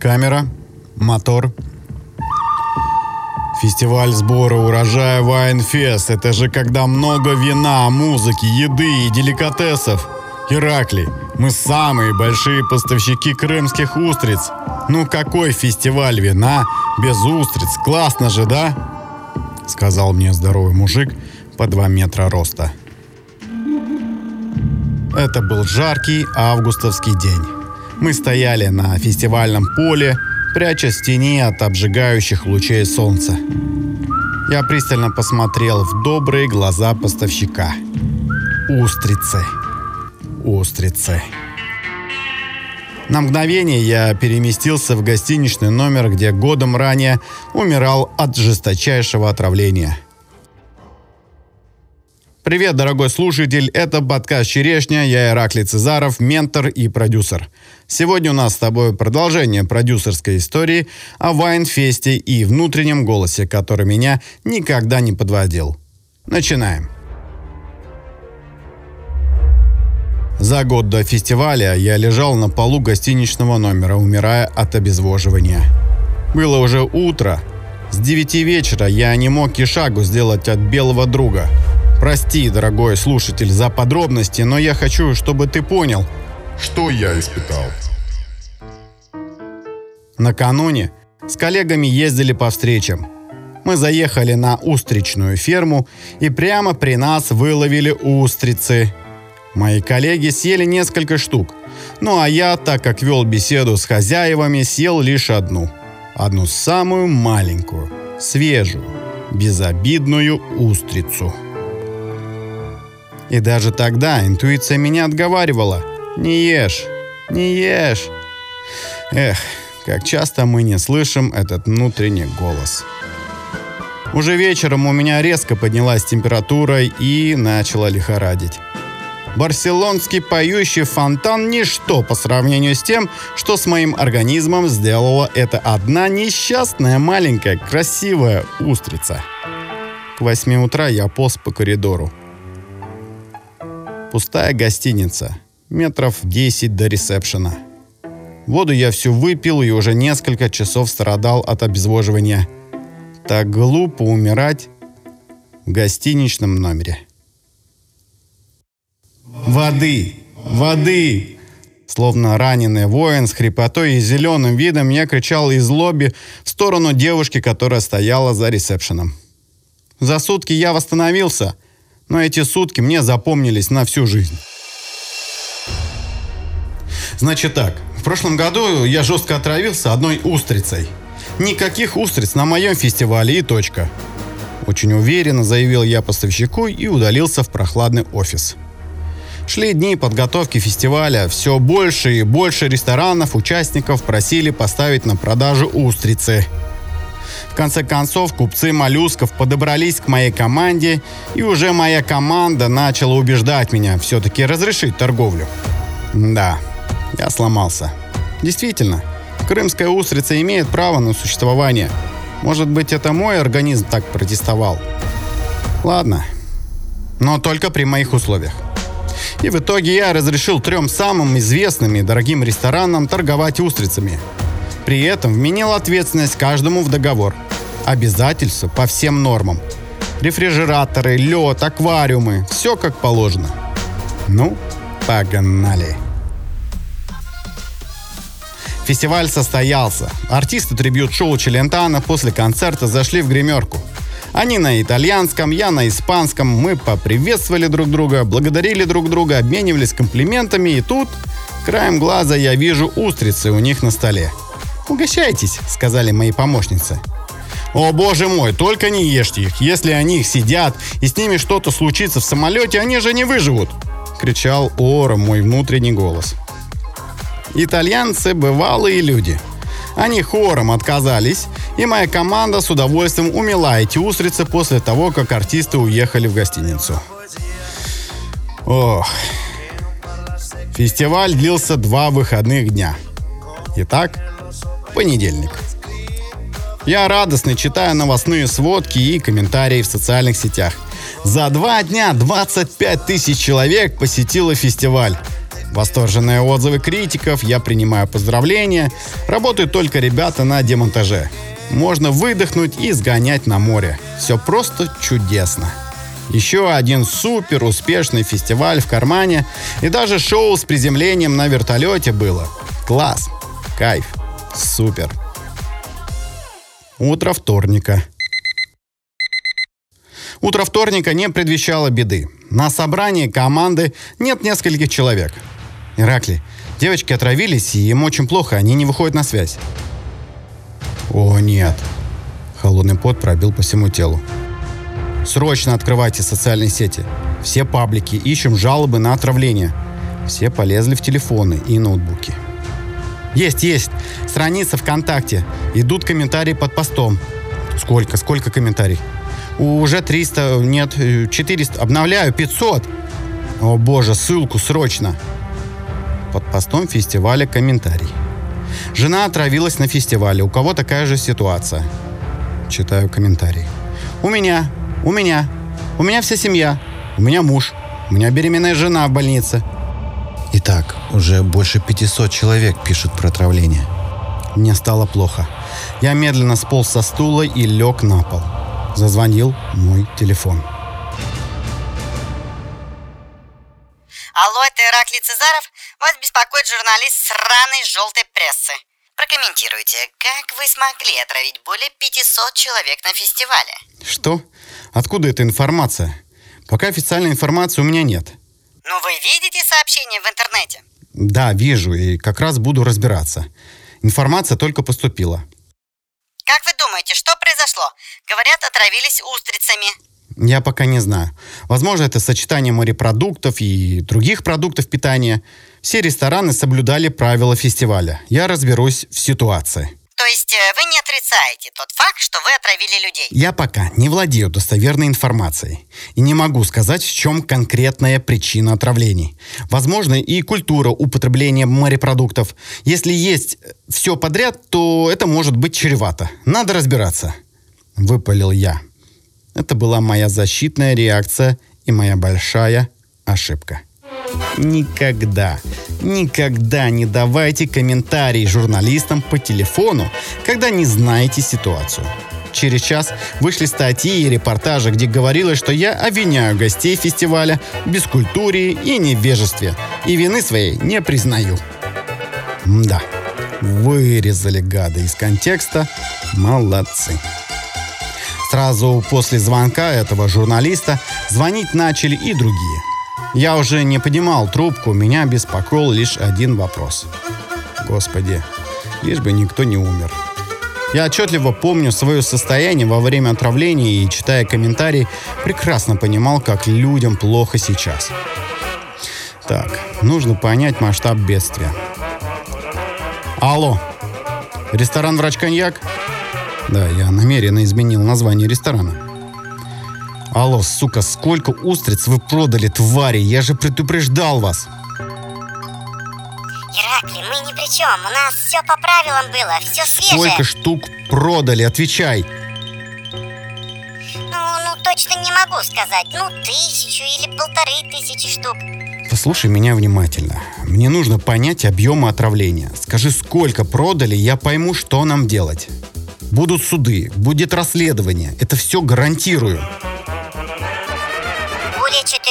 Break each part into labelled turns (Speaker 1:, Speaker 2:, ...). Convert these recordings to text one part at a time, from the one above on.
Speaker 1: Камера, мотор. Фестиваль сбора урожая Вайнфест. Это же когда много вина, музыки, еды и деликатесов. Иракли, мы самые большие поставщики крымских устриц. Ну какой фестиваль вина без устриц? Классно же, да? Сказал мне здоровый мужик по 2 метра роста. Это был жаркий августовский день. Мы стояли на фестивальном поле, прячась в тени от обжигающих лучей солнца. Я пристально посмотрел в добрые глаза поставщика. Устрицы. Устрицы. На мгновение я переместился в гостиничный номер, где годом ранее умирал от жесточайшего отравления – Привет, дорогой слушатель, это подкаст «Черешня», я Ираклий Цезаров, ментор и продюсер. Сегодня у нас с тобой продолжение продюсерской истории о Вайнфесте и внутреннем голосе, который меня никогда не подводил. Начинаем. За год до фестиваля я лежал на полу гостиничного номера, умирая от обезвоживания. Было уже утро. С девяти вечера я не мог и шагу сделать от белого друга – Прости, дорогой слушатель, за подробности, но я хочу, чтобы ты понял,
Speaker 2: что я испытал.
Speaker 1: Накануне с коллегами ездили по встречам. Мы заехали на устричную ферму и прямо при нас выловили устрицы. Мои коллеги съели несколько штук. Ну а я, так как вел беседу с хозяевами, съел лишь одну. Одну самую маленькую, свежую, безобидную устрицу. И даже тогда интуиция меня отговаривала. «Не ешь, не ешь». Эх, как часто мы не слышим этот внутренний голос. Уже вечером у меня резко поднялась температура и начала лихорадить. Барселонский поющий фонтан – ничто по сравнению с тем, что с моим организмом сделала эта одна несчастная маленькая красивая устрица. К восьми утра я полз по коридору. Пустая гостиница. Метров 10 до ресепшена. Воду я всю выпил и уже несколько часов страдал от обезвоживания. Так глупо умирать в гостиничном номере. «Воды! Воды!» Словно раненый воин с хрипотой и зеленым видом я кричал из лобби в сторону девушки, которая стояла за ресепшеном. За сутки я восстановился – но эти сутки мне запомнились на всю жизнь. Значит так, в прошлом году я жестко отравился одной устрицей. Никаких устриц на моем фестивале и точка. Очень уверенно заявил я поставщику и удалился в прохладный офис. Шли дни подготовки фестиваля. Все больше и больше ресторанов, участников просили поставить на продажу устрицы – конце концов, купцы моллюсков подобрались к моей команде, и уже моя команда начала убеждать меня все-таки разрешить торговлю. Да, я сломался. Действительно, крымская устрица имеет право на существование. Может быть, это мой организм так протестовал. Ладно, но только при моих условиях. И в итоге я разрешил трем самым известным и дорогим ресторанам торговать устрицами. При этом вменил ответственность каждому в договор – обязательства по всем нормам. Рефрижераторы, лед, аквариумы, все как положено. Ну, погнали. Фестиваль состоялся. Артисты трибют-шоу Челентана после концерта зашли в гримерку. Они на итальянском, я на испанском. Мы поприветствовали друг друга, благодарили друг друга, обменивались комплиментами. И тут, краем глаза, я вижу устрицы у них на столе. «Угощайтесь», — сказали мои помощницы. О боже мой, только не ешьте их. Если они их сидят и с ними что-то случится в самолете, они же не выживут!» Кричал Ора мой внутренний голос. Итальянцы – бывалые люди. Они хором отказались, и моя команда с удовольствием умела эти устрицы после того, как артисты уехали в гостиницу. Ох. Фестиваль длился два выходных дня. Итак, понедельник. Я радостно читаю новостные сводки и комментарии в социальных сетях. За два дня 25 тысяч человек посетило фестиваль. Восторженные отзывы критиков, я принимаю поздравления. Работают только ребята на демонтаже. Можно выдохнуть и сгонять на море. Все просто чудесно. Еще один супер успешный фестиваль в кармане. И даже шоу с приземлением на вертолете было. Класс. Кайф. Супер. Утро вторника. Утро вторника не предвещало беды. На собрании команды нет нескольких человек. Иракли, девочки отравились, и им очень плохо, они не выходят на связь. О, нет. Холодный пот пробил по всему телу. Срочно открывайте социальные сети. Все паблики, ищем жалобы на отравление. Все полезли в телефоны и ноутбуки. Есть, есть. Страница ВКонтакте. Идут комментарии под постом. Сколько, сколько комментариев? Уже 300, нет, 400. Обновляю, 500. О боже, ссылку срочно. Под постом фестиваля комментарий. Жена отравилась на фестивале. У кого такая же ситуация? Читаю комментарий. У меня, у меня, у меня вся семья, у меня муж, у меня беременная жена в больнице. Итак, уже больше 500 человек пишут про отравление. Мне стало плохо. Я медленно сполз со стула и лег на пол. Зазвонил мой телефон.
Speaker 3: Алло, это Ираклий Цезаров? Вас беспокоит журналист сраной желтой прессы. Прокомментируйте, как вы смогли отравить более 500 человек на фестивале?
Speaker 1: Что? Откуда эта информация? Пока официальной информации у меня нет.
Speaker 3: Ну вы видите сообщения в интернете?
Speaker 1: Да, вижу, и как раз буду разбираться. Информация только поступила.
Speaker 3: Как вы думаете, что произошло? Говорят, отравились устрицами.
Speaker 1: Я пока не знаю. Возможно, это сочетание морепродуктов и других продуктов питания. Все рестораны соблюдали правила фестиваля. Я разберусь в ситуации.
Speaker 3: То есть э, вы не отрицаете тот факт, что вы отравили людей?
Speaker 1: Я пока не владею достоверной информацией и не могу сказать, в чем конкретная причина отравлений. Возможно, и культура употребления морепродуктов. Если есть все подряд, то это может быть чревато. Надо разбираться. Выпалил я. Это была моя защитная реакция и моя большая ошибка. Никогда, никогда не давайте комментарии журналистам по телефону, когда не знаете ситуацию. Через час вышли статьи и репортажи, где говорилось, что я обвиняю гостей фестиваля в бескультуре и невежестве, и вины своей не признаю. Да, вырезали гады из контекста. Молодцы. Сразу после звонка этого журналиста звонить начали и другие. Я уже не поднимал трубку, меня беспокоил лишь один вопрос. Господи, лишь бы никто не умер. Я отчетливо помню свое состояние во время отравления и, читая комментарии, прекрасно понимал, как людям плохо сейчас. Так, нужно понять масштаб бедствия. Алло, ресторан «Врач Коньяк»? Да, я намеренно изменил название ресторана. Алло, сука, сколько устриц вы продали, твари? Я же предупреждал вас.
Speaker 4: Иракли, мы ни при чем. У нас все по правилам было, все свежее.
Speaker 1: Сколько штук продали? Отвечай.
Speaker 4: Ну, ну, точно не могу сказать. Ну, тысячу или полторы тысячи штук.
Speaker 1: Послушай меня внимательно. Мне нужно понять объемы отравления. Скажи, сколько продали, я пойму, что нам делать. Будут суды, будет расследование. Это все гарантирую.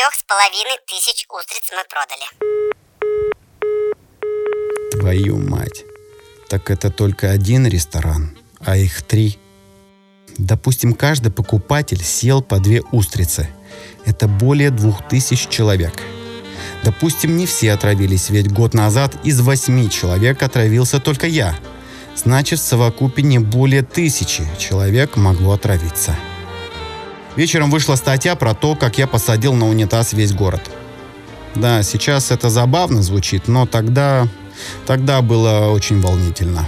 Speaker 4: Четырех с половиной тысяч устриц мы продали.
Speaker 1: Твою мать. Так это только один ресторан, а их три. Допустим, каждый покупатель съел по две устрицы. Это более двух тысяч человек. Допустим, не все отравились, ведь год назад из восьми человек отравился только я. Значит, в совокупе не более тысячи человек могло отравиться. Вечером вышла статья про то, как я посадил на унитаз весь город. Да, сейчас это забавно звучит, но тогда, тогда было очень волнительно.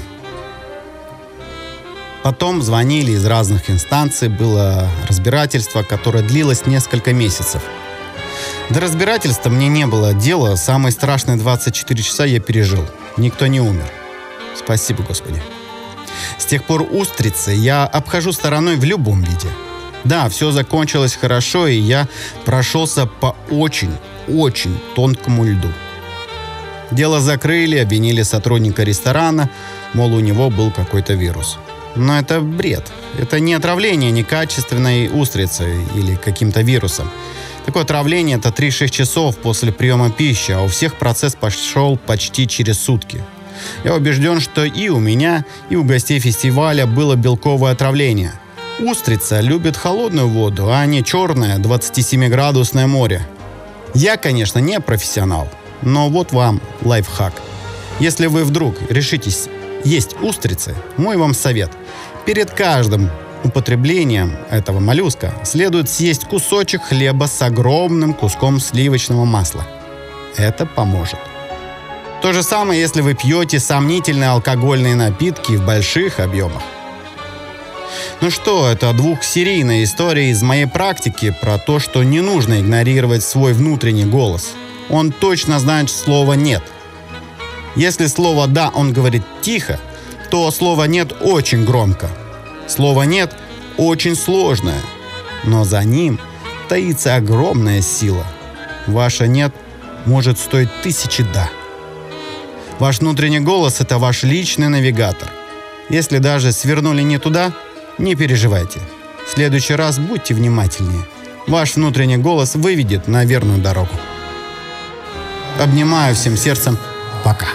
Speaker 1: Потом звонили из разных инстанций, было разбирательство, которое длилось несколько месяцев. До разбирательства мне не было дела, самые страшные 24 часа я пережил. Никто не умер. Спасибо, Господи. С тех пор устрицы я обхожу стороной в любом виде. Да, все закончилось хорошо, и я прошелся по очень, очень тонкому льду. Дело закрыли, обвинили сотрудника ресторана, мол, у него был какой-то вирус. Но это бред. Это не отравление некачественной устрицей или каким-то вирусом. Такое отравление – это 3-6 часов после приема пищи, а у всех процесс пошел почти через сутки. Я убежден, что и у меня, и у гостей фестиваля было белковое отравление. Устрица любит холодную воду, а не черное 27-градусное море. Я, конечно, не профессионал, но вот вам лайфхак. Если вы вдруг решитесь есть устрицы, мой вам совет. Перед каждым употреблением этого моллюска следует съесть кусочек хлеба с огромным куском сливочного масла. Это поможет. То же самое, если вы пьете сомнительные алкогольные напитки в больших объемах. Ну что, это двухсерийная история из моей практики про то, что не нужно игнорировать свой внутренний голос. Он точно знает слово «нет». Если слово «да» он говорит тихо, то слово «нет» очень громко. Слово «нет» очень сложное, но за ним таится огромная сила. Ваше «нет» может стоить тысячи «да». Ваш внутренний голос – это ваш личный навигатор. Если даже свернули не туда, не переживайте. В следующий раз будьте внимательнее. Ваш внутренний голос выведет на верную дорогу. Обнимаю всем сердцем. Пока.